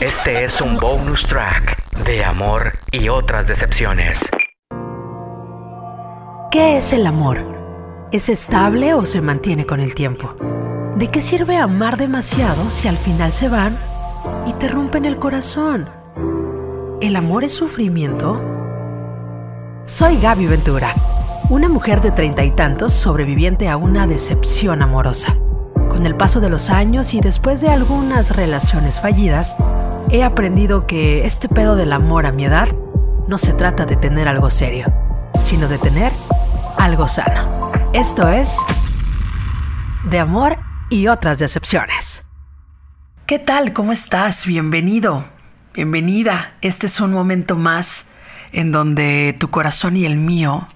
Este es un bonus track de amor y otras decepciones. ¿Qué es el amor? ¿Es estable o se mantiene con el tiempo? ¿De qué sirve amar demasiado si al final se van y te rompen el corazón? ¿El amor es sufrimiento? Soy Gaby Ventura, una mujer de treinta y tantos sobreviviente a una decepción amorosa. Con el paso de los años y después de algunas relaciones fallidas, he aprendido que este pedo del amor a mi edad no se trata de tener algo serio, sino de tener algo sano. Esto es de amor y otras decepciones. ¿Qué tal? ¿Cómo estás? Bienvenido. Bienvenida. Este es un momento más en donde tu corazón y el mío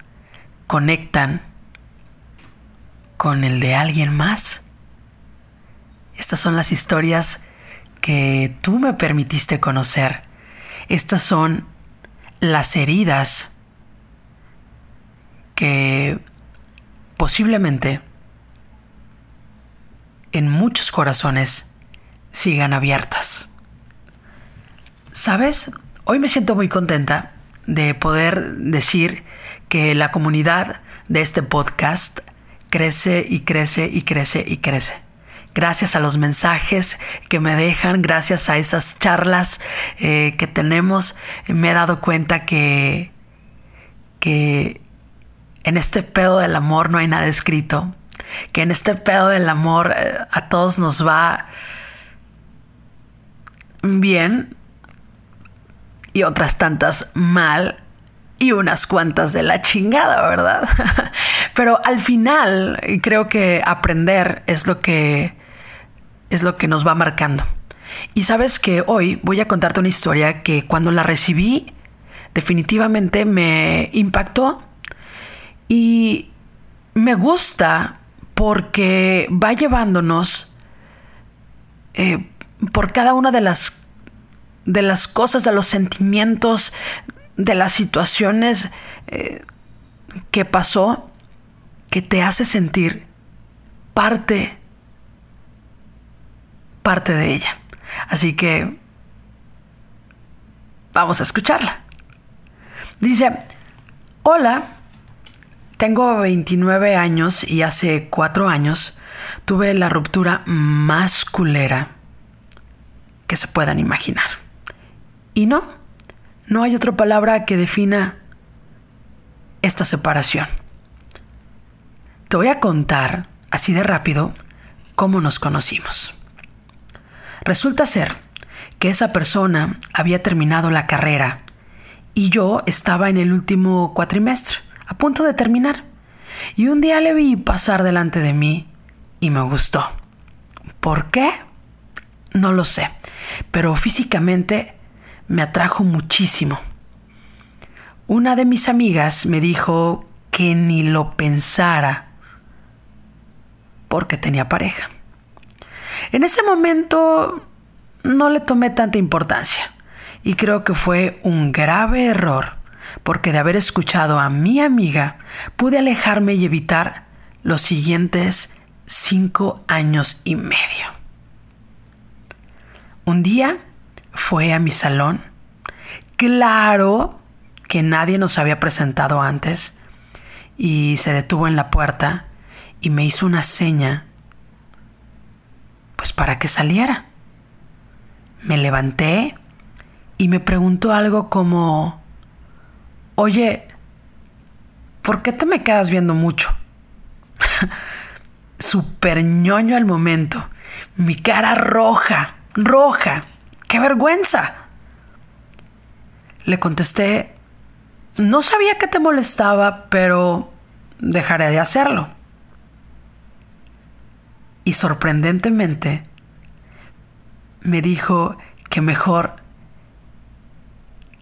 conectan con el de alguien más. Estas son las historias que tú me permitiste conocer. Estas son las heridas que posiblemente en muchos corazones sigan abiertas. ¿Sabes? Hoy me siento muy contenta de poder decir que la comunidad de este podcast crece y crece y crece y crece. Gracias a los mensajes que me dejan, gracias a esas charlas eh, que tenemos, me he dado cuenta que, que en este pedo del amor no hay nada escrito, que en este pedo del amor eh, a todos nos va bien y otras tantas mal y unas cuantas de la chingada, ¿verdad? Pero al final creo que aprender es lo que es lo que nos va marcando. Y sabes que hoy voy a contarte una historia que cuando la recibí definitivamente me impactó y me gusta porque va llevándonos eh, por cada una de las, de las cosas, de los sentimientos, de las situaciones eh, que pasó, que te hace sentir parte, parte de ella. Así que vamos a escucharla. Dice, hola, tengo 29 años y hace 4 años tuve la ruptura más culera que se puedan imaginar. Y no, no hay otra palabra que defina esta separación. Te voy a contar, así de rápido, cómo nos conocimos. Resulta ser que esa persona había terminado la carrera y yo estaba en el último cuatrimestre a punto de terminar. Y un día le vi pasar delante de mí y me gustó. ¿Por qué? No lo sé, pero físicamente me atrajo muchísimo. Una de mis amigas me dijo que ni lo pensara porque tenía pareja. En ese momento no le tomé tanta importancia y creo que fue un grave error porque de haber escuchado a mi amiga pude alejarme y evitar los siguientes cinco años y medio. Un día fue a mi salón. Claro que nadie nos había presentado antes y se detuvo en la puerta y me hizo una seña pues para que saliera. Me levanté y me preguntó algo como Oye, ¿por qué te me quedas viendo mucho? Super ñoño al momento. Mi cara roja, roja. ¡Qué vergüenza! Le contesté, no sabía que te molestaba, pero dejaré de hacerlo. Y sorprendentemente me dijo que mejor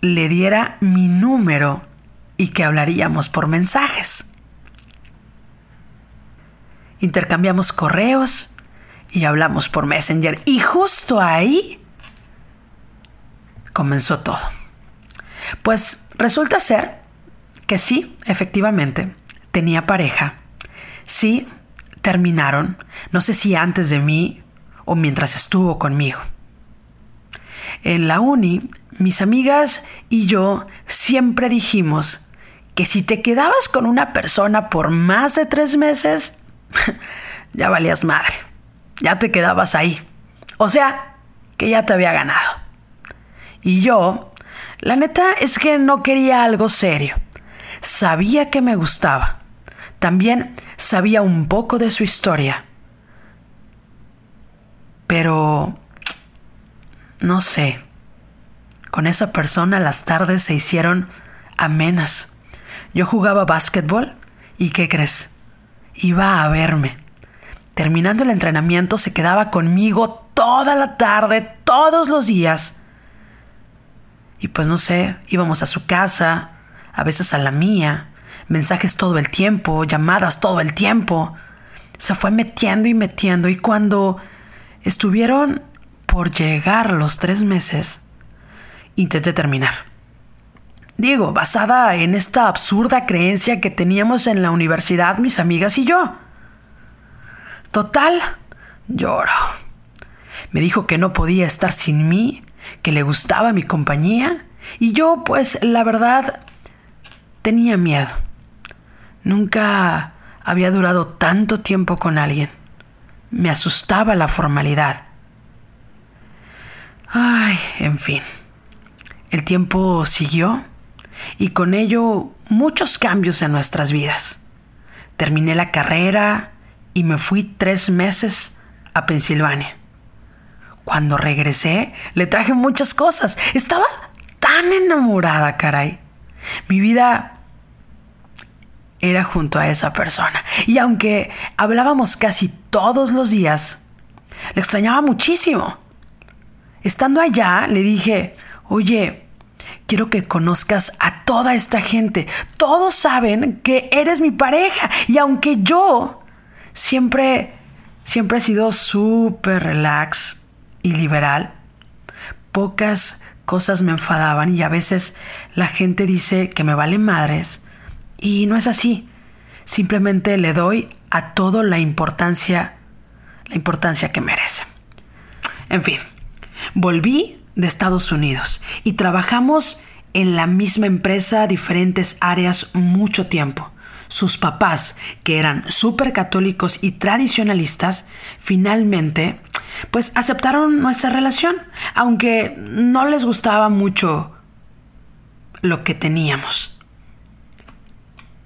le diera mi número y que hablaríamos por mensajes. Intercambiamos correos y hablamos por Messenger y justo ahí comenzó todo. Pues resulta ser que sí, efectivamente, tenía pareja. Sí, terminaron, no sé si antes de mí o mientras estuvo conmigo. En la uni, mis amigas y yo siempre dijimos que si te quedabas con una persona por más de tres meses, ya valías madre, ya te quedabas ahí. O sea, que ya te había ganado. Y yo, la neta es que no quería algo serio. Sabía que me gustaba. También sabía un poco de su historia. Pero... No sé. Con esa persona las tardes se hicieron amenas. Yo jugaba básquetbol y ¿qué crees? Iba a verme. Terminando el entrenamiento se quedaba conmigo toda la tarde, todos los días. Y pues no sé, íbamos a su casa, a veces a la mía, mensajes todo el tiempo, llamadas todo el tiempo. Se fue metiendo y metiendo y cuando estuvieron por llegar los tres meses, intenté terminar. Digo, basada en esta absurda creencia que teníamos en la universidad mis amigas y yo. Total, lloro. Me dijo que no podía estar sin mí, que le gustaba mi compañía, y yo, pues, la verdad, tenía miedo. Nunca había durado tanto tiempo con alguien. Me asustaba la formalidad. Ay, en fin. El tiempo siguió y con ello muchos cambios en nuestras vidas. Terminé la carrera y me fui tres meses a Pensilvania. Cuando regresé, le traje muchas cosas. Estaba tan enamorada, caray. Mi vida era junto a esa persona. Y aunque hablábamos casi todos los días, le extrañaba muchísimo. Estando allá, le dije, oye, quiero que conozcas a toda esta gente. Todos saben que eres mi pareja. Y aunque yo siempre, siempre he sido súper relax y liberal, pocas cosas me enfadaban y a veces la gente dice que me valen madres y no es así. Simplemente le doy a todo la importancia, la importancia que merece. En fin, volví de Estados Unidos y trabajamos en la misma empresa, diferentes áreas, mucho tiempo. Sus papás, que eran súper católicos y tradicionalistas, finalmente, pues aceptaron nuestra relación, aunque no les gustaba mucho lo que teníamos.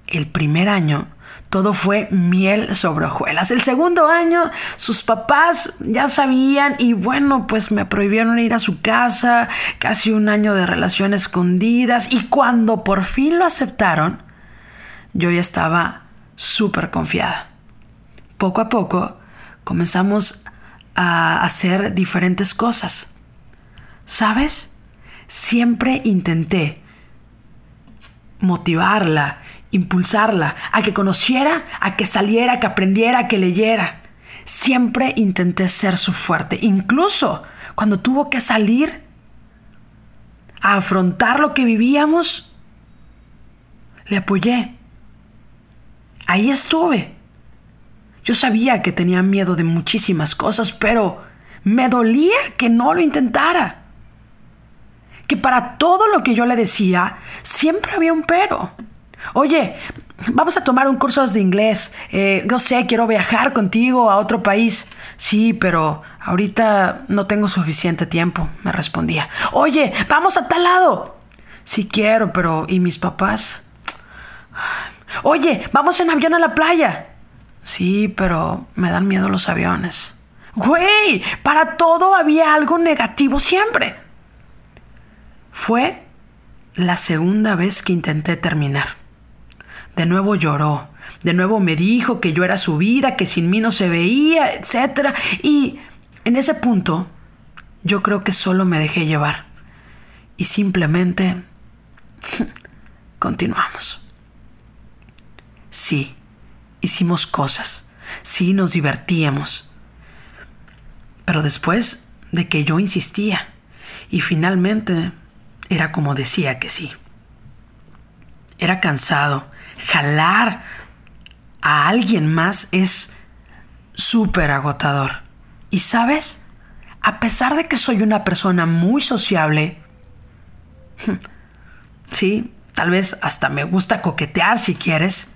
El primer año todo fue miel sobre hojuelas. El segundo año sus papás ya sabían y bueno, pues me prohibieron ir a su casa, casi un año de relaciones escondidas y cuando por fin lo aceptaron, yo ya estaba súper confiada. Poco a poco comenzamos a hacer diferentes cosas. ¿Sabes? Siempre intenté motivarla impulsarla a que conociera, a que saliera, a que aprendiera, a que leyera. Siempre intenté ser su fuerte, incluso cuando tuvo que salir a afrontar lo que vivíamos, le apoyé. Ahí estuve. Yo sabía que tenía miedo de muchísimas cosas, pero me dolía que no lo intentara. Que para todo lo que yo le decía, siempre había un pero. Oye, vamos a tomar un curso de inglés. Eh, no sé, quiero viajar contigo a otro país. Sí, pero ahorita no tengo suficiente tiempo, me respondía. Oye, vamos a tal lado. Sí quiero, pero ¿y mis papás? Oye, vamos en avión a la playa. Sí, pero me dan miedo los aviones. Güey, para todo había algo negativo siempre. Fue la segunda vez que intenté terminar. De nuevo lloró. De nuevo me dijo que yo era su vida, que sin mí no se veía, etc. Y en ese punto yo creo que solo me dejé llevar. Y simplemente continuamos. Sí, hicimos cosas. Sí, nos divertíamos. Pero después de que yo insistía, y finalmente era como decía que sí. Era cansado jalar a alguien más es súper agotador. Y sabes, a pesar de que soy una persona muy sociable, sí, tal vez hasta me gusta coquetear si quieres,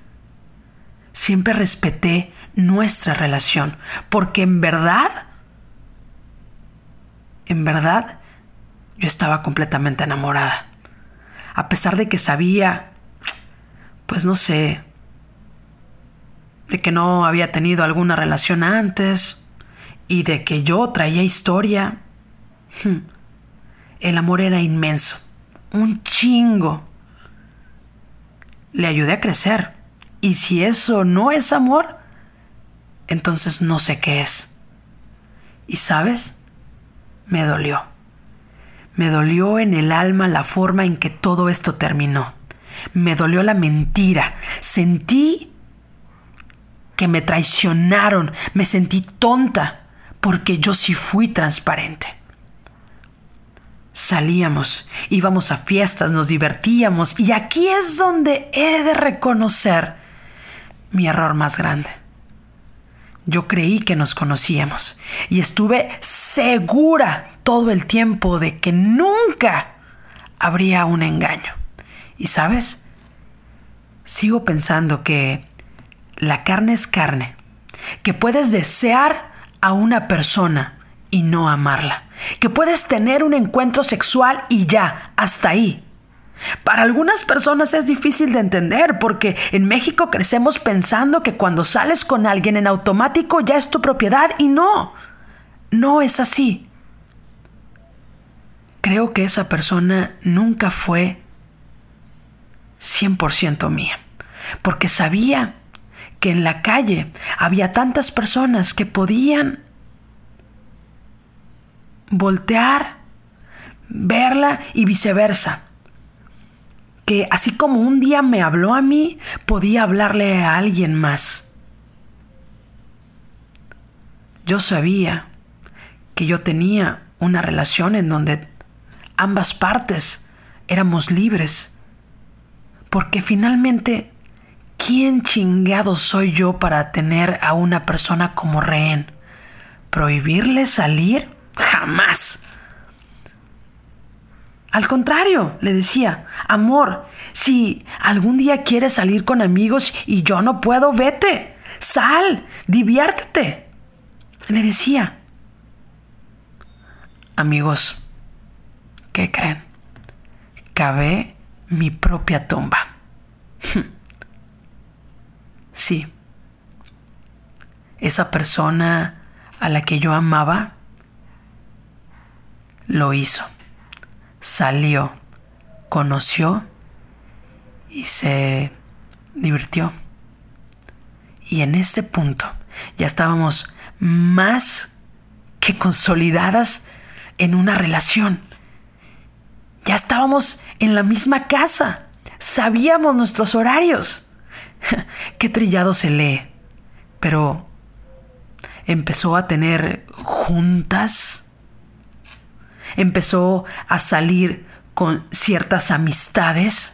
siempre respeté nuestra relación, porque en verdad, en verdad, yo estaba completamente enamorada. A pesar de que sabía, pues no sé, de que no había tenido alguna relación antes y de que yo traía historia. Hmm, el amor era inmenso, un chingo. Le ayudé a crecer. Y si eso no es amor, entonces no sé qué es. Y sabes, me dolió. Me dolió en el alma la forma en que todo esto terminó. Me dolió la mentira. Sentí que me traicionaron. Me sentí tonta porque yo sí fui transparente. Salíamos, íbamos a fiestas, nos divertíamos y aquí es donde he de reconocer mi error más grande. Yo creí que nos conocíamos y estuve segura todo el tiempo de que nunca habría un engaño. Y sabes, sigo pensando que la carne es carne, que puedes desear a una persona y no amarla, que puedes tener un encuentro sexual y ya, hasta ahí. Para algunas personas es difícil de entender porque en México crecemos pensando que cuando sales con alguien en automático ya es tu propiedad y no, no es así. Creo que esa persona nunca fue 100% mía, porque sabía que en la calle había tantas personas que podían voltear, verla y viceversa que así como un día me habló a mí, podía hablarle a alguien más. Yo sabía que yo tenía una relación en donde ambas partes éramos libres. Porque finalmente, ¿quién chingado soy yo para tener a una persona como rehén? ¿Prohibirle salir? Jamás. Al contrario, le decía, amor, si algún día quieres salir con amigos y yo no puedo, vete, sal, diviértete. Le decía, amigos, ¿qué creen? Cavé mi propia tumba. Sí, esa persona a la que yo amaba lo hizo salió, conoció y se divirtió. Y en este punto ya estábamos más que consolidadas en una relación. Ya estábamos en la misma casa. Sabíamos nuestros horarios. Qué trillado se lee. Pero empezó a tener juntas empezó a salir con ciertas amistades,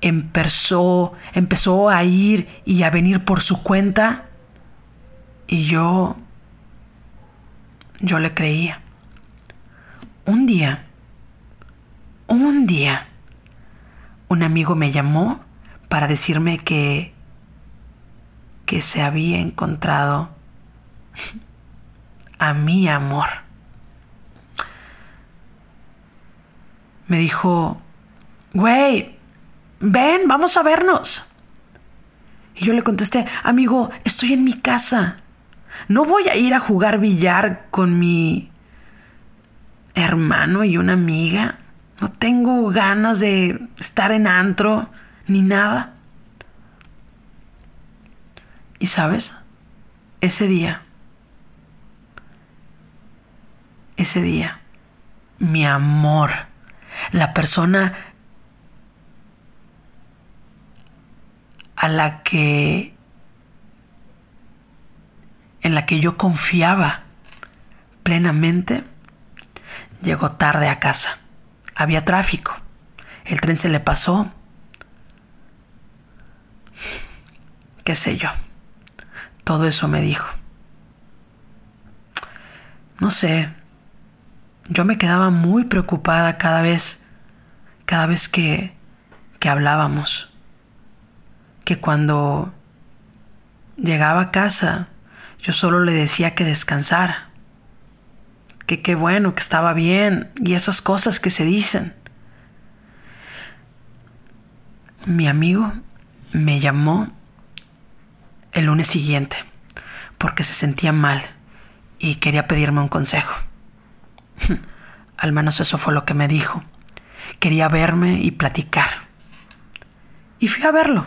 empezó, empezó a ir y a venir por su cuenta y yo, yo le creía. Un día, un día, un amigo me llamó para decirme que que se había encontrado a mi amor. me dijo, güey, ven, vamos a vernos. Y yo le contesté, amigo, estoy en mi casa. No voy a ir a jugar billar con mi hermano y una amiga. No tengo ganas de estar en antro ni nada. Y sabes, ese día, ese día, mi amor la persona a la que en la que yo confiaba plenamente llegó tarde a casa. Había tráfico. El tren se le pasó. ¿Qué sé yo? Todo eso me dijo. no sé, yo me quedaba muy preocupada cada vez, cada vez que, que hablábamos. Que cuando llegaba a casa, yo solo le decía que descansara. Que qué bueno, que estaba bien y esas cosas que se dicen. Mi amigo me llamó el lunes siguiente porque se sentía mal y quería pedirme un consejo. Al menos eso fue lo que me dijo. Quería verme y platicar. Y fui a verlo.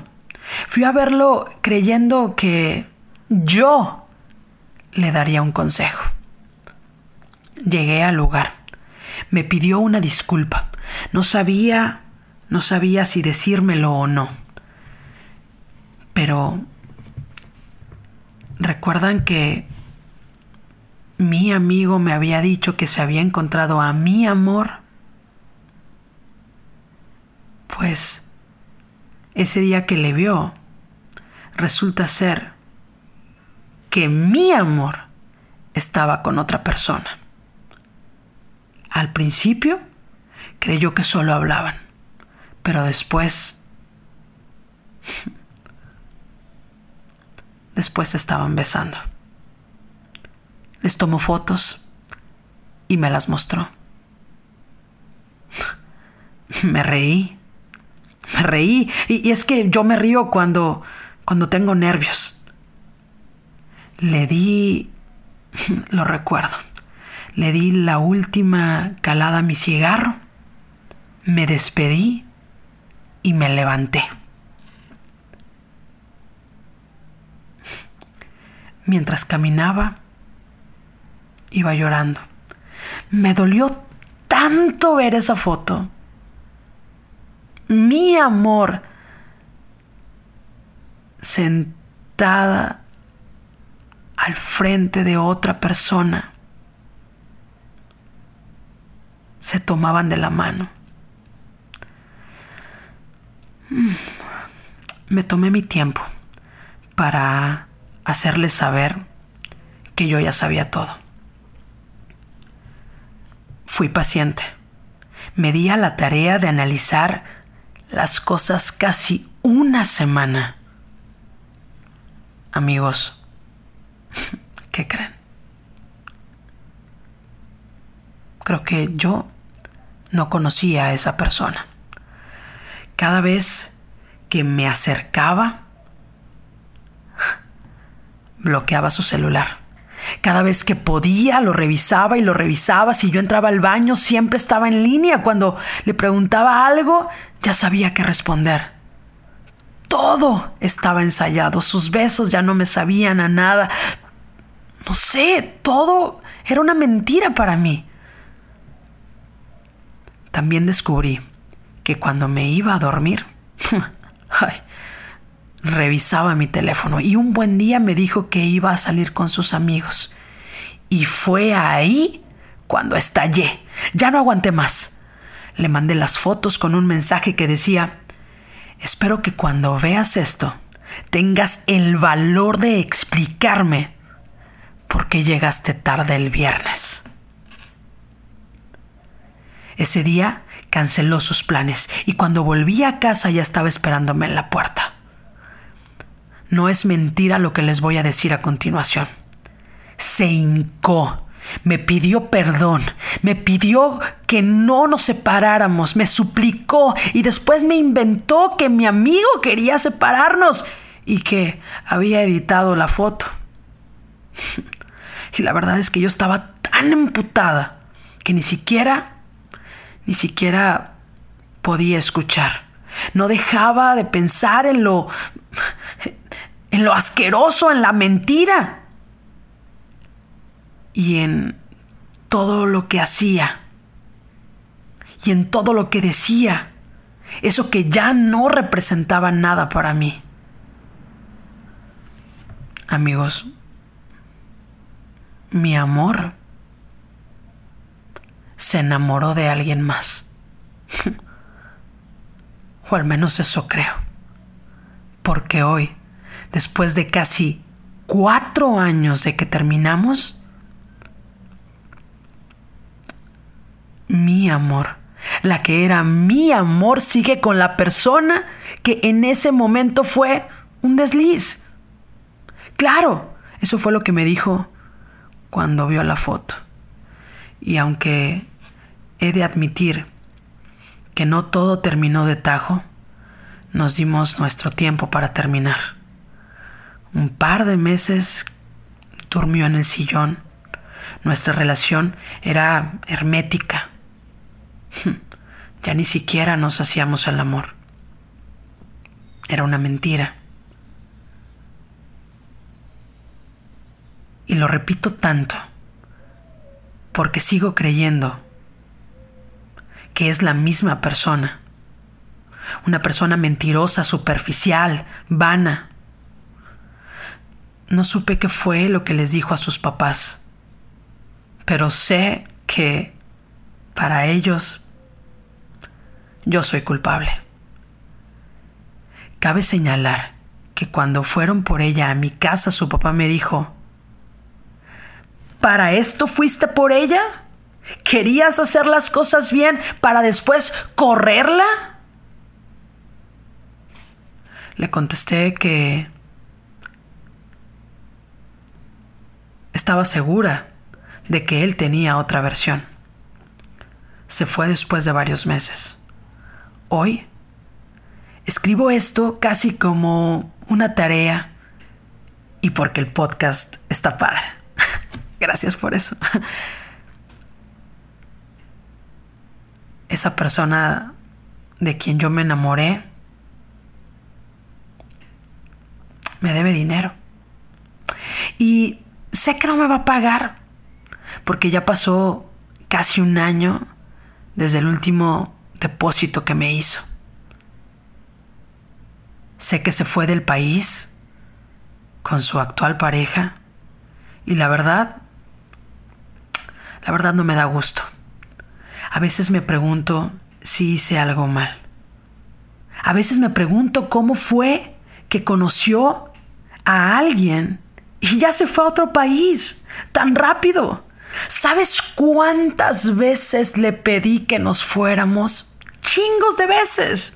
Fui a verlo creyendo que yo le daría un consejo. Llegué al lugar. Me pidió una disculpa. No sabía, no sabía si decírmelo o no. Pero recuerdan que mi amigo me había dicho que se había encontrado a mi amor, pues ese día que le vio, resulta ser que mi amor estaba con otra persona. Al principio creyó que solo hablaban, pero después... después estaban besando les tomó fotos y me las mostró. Me reí, me reí, y, es que yo me río cuando, cuando tengo nervios. Le di, lo recuerdo, le di la última calada a mi cigarro, me despedí y me levanté. Mientras caminaba, iba llorando. Me dolió tanto ver esa foto. Mi amor sentada al frente de otra persona. Se tomaban de la mano. Mm. Me tomé mi tiempo para hacerles saber que yo ya sabía todo. Fui paciente. Me di a la tarea de analizar las cosas casi una semana. Amigos, ¿qué creen? Que yo no conocía a esa persona. Cada vez que me acercaba, bloqueaba su celular. Cada vez que podía lo revisaba y lo revisaba. Si yo entraba al baño siempre estaba en línea. Cuando le preguntaba algo ya sabía qué responder. Todo estaba ensayado. Sus besos ya no me sabían a nada. No sé, todo era una mentira para mí. También descubrí que cuando me iba a dormir, ay, revisaba mi teléfono y un buen día me dijo que iba a salir con sus amigos. Y fue ahí cuando estallé. Ya no aguanté más. Le mandé las fotos con un mensaje que decía, espero que cuando veas esto tengas el valor de explicarme por qué llegaste tarde el viernes. Ese día canceló sus planes y cuando volví a casa ya estaba esperándome en la puerta. No es mentira lo que les voy a decir a continuación. Se hincó, me pidió perdón, me pidió que no nos separáramos, me suplicó y después me inventó que mi amigo quería separarnos y que había editado la foto. Y la verdad es que yo estaba tan emputada que ni siquiera, ni siquiera podía escuchar. No dejaba de pensar en lo en lo asqueroso, en la mentira y en todo lo que hacía y en todo lo que decía, eso que ya no representaba nada para mí. Amigos, mi amor se enamoró de alguien más. o al menos eso creo. Porque hoy después de casi cuatro años de que terminamos, mi amor. La que era mi amor sigue con la persona que en ese momento fue un desliz. Claro, eso fue lo que me dijo cuando vio la foto. Y aunque he de admitir que no todo terminó de tajo, nos dimos nuestro tiempo para terminar. Un par de meses durmió en el sillón. Nuestra relación era hermética. Ya ni siquiera nos hacíamos el amor. Era una mentira. Y lo repito tanto porque sigo creyendo es la misma persona. Una persona mentirosa, superficial, vana. No supe qué fue lo que les dijo a sus papás, pero sé que para ellos yo soy culpable. Cabe señalar que cuando fueron por ella a mi casa su papá me dijo, ¿Para esto fuiste por ella? ¿Querías hacer las cosas bien para después correrla? Le contesté que estaba segura de que él tenía otra versión. Se fue después de varios meses. Hoy escribo esto casi como una tarea y porque el podcast está padre. Gracias por eso. Esa persona de quien yo me enamoré me debe dinero. Y sé que no me va a pagar porque ya pasó casi un año desde el último depósito que me hizo. Sé que se fue del país con su actual pareja y la verdad la verdad no me da gusto. A veces me pregunto si hice algo mal. A veces me pregunto cómo fue que conoció a alguien y ya se fue a otro país tan rápido. ¿Sabes cuántas veces le pedí que nos fuéramos? Chingos de veces.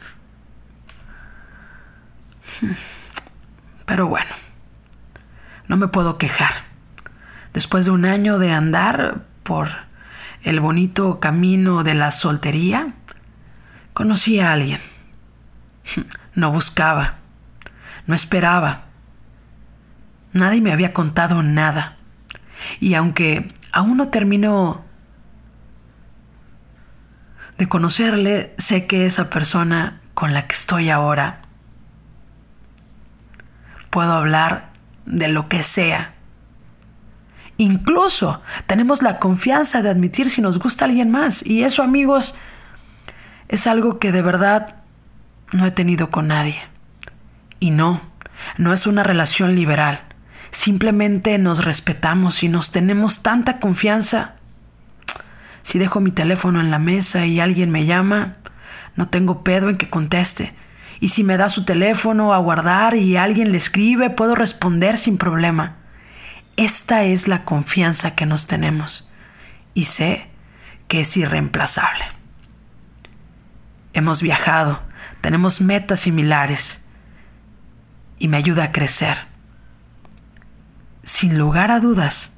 Pero bueno, no me puedo quejar. Después de un año de andar, por el bonito camino de la soltería, conocí a alguien. No buscaba, no esperaba. Nadie me había contado nada. Y aunque aún no termino de conocerle, sé que esa persona con la que estoy ahora puedo hablar de lo que sea Incluso tenemos la confianza de admitir si nos gusta alguien más. Y eso, amigos, es algo que de verdad no he tenido con nadie. Y no, no es una relación liberal. Simplemente nos respetamos y nos tenemos tanta confianza. Si dejo mi teléfono en la mesa y alguien me llama, no tengo pedo en que conteste. Y si me da su teléfono a guardar y alguien le escribe, puedo responder sin problema. Esta es la confianza que nos tenemos y sé que es irreemplazable. Hemos viajado, tenemos metas similares y me ayuda a crecer. Sin lugar a dudas,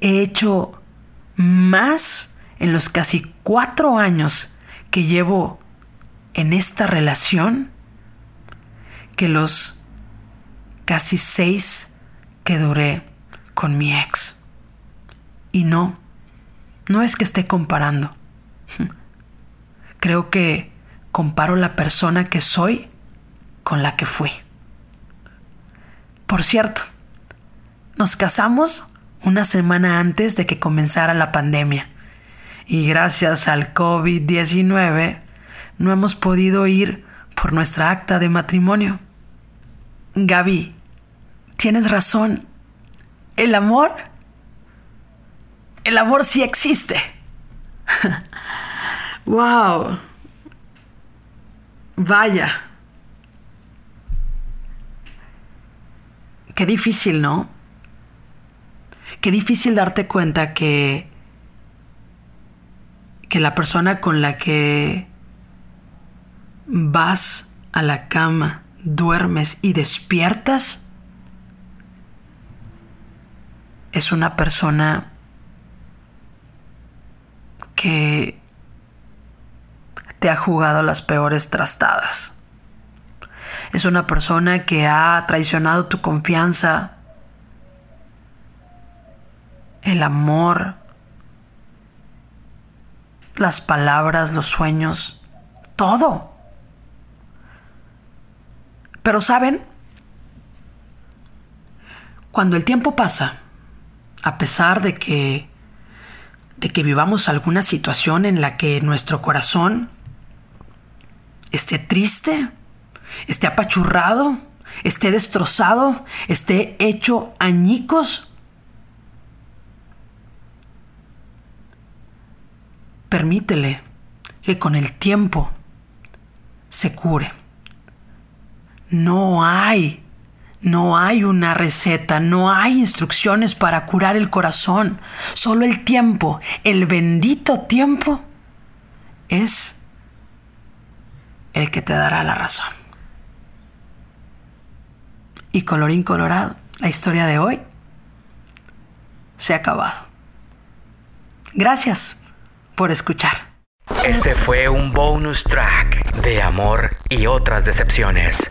he hecho más en los casi cuatro años que llevo en esta relación que los casi seis duré con mi ex. Y no, no es que esté comparando. Creo que comparo la persona que soy con la que fui. Por cierto, nos casamos una semana antes de que comenzara la pandemia y gracias al COVID-19 no hemos podido ir por nuestra acta de matrimonio. Gaby, tienes razón. El amor, el amor sí existe. wow. Vaya. Qué difícil, ¿no? Qué difícil darte cuenta que que la persona con la que vas a la cama, duermes y despiertas es una persona que te ha jugado las peores trastadas. Es una persona que ha traicionado tu confianza, el amor, las palabras, los sueños, todo. Pero saben, cuando el tiempo pasa, a pesar de que de que vivamos alguna situación en la que nuestro corazón esté triste, esté apachurrado, esté destrozado, esté hecho añicos, permítele que con el tiempo se cure. No hay, no hay una receta, no hay instrucciones para curar el corazón. Solo el tiempo, el bendito tiempo, es el que te dará la razón. Y colorín colorado, la historia de hoy se ha acabado. Gracias por escuchar. Este fue un bonus track de amor y otras decepciones.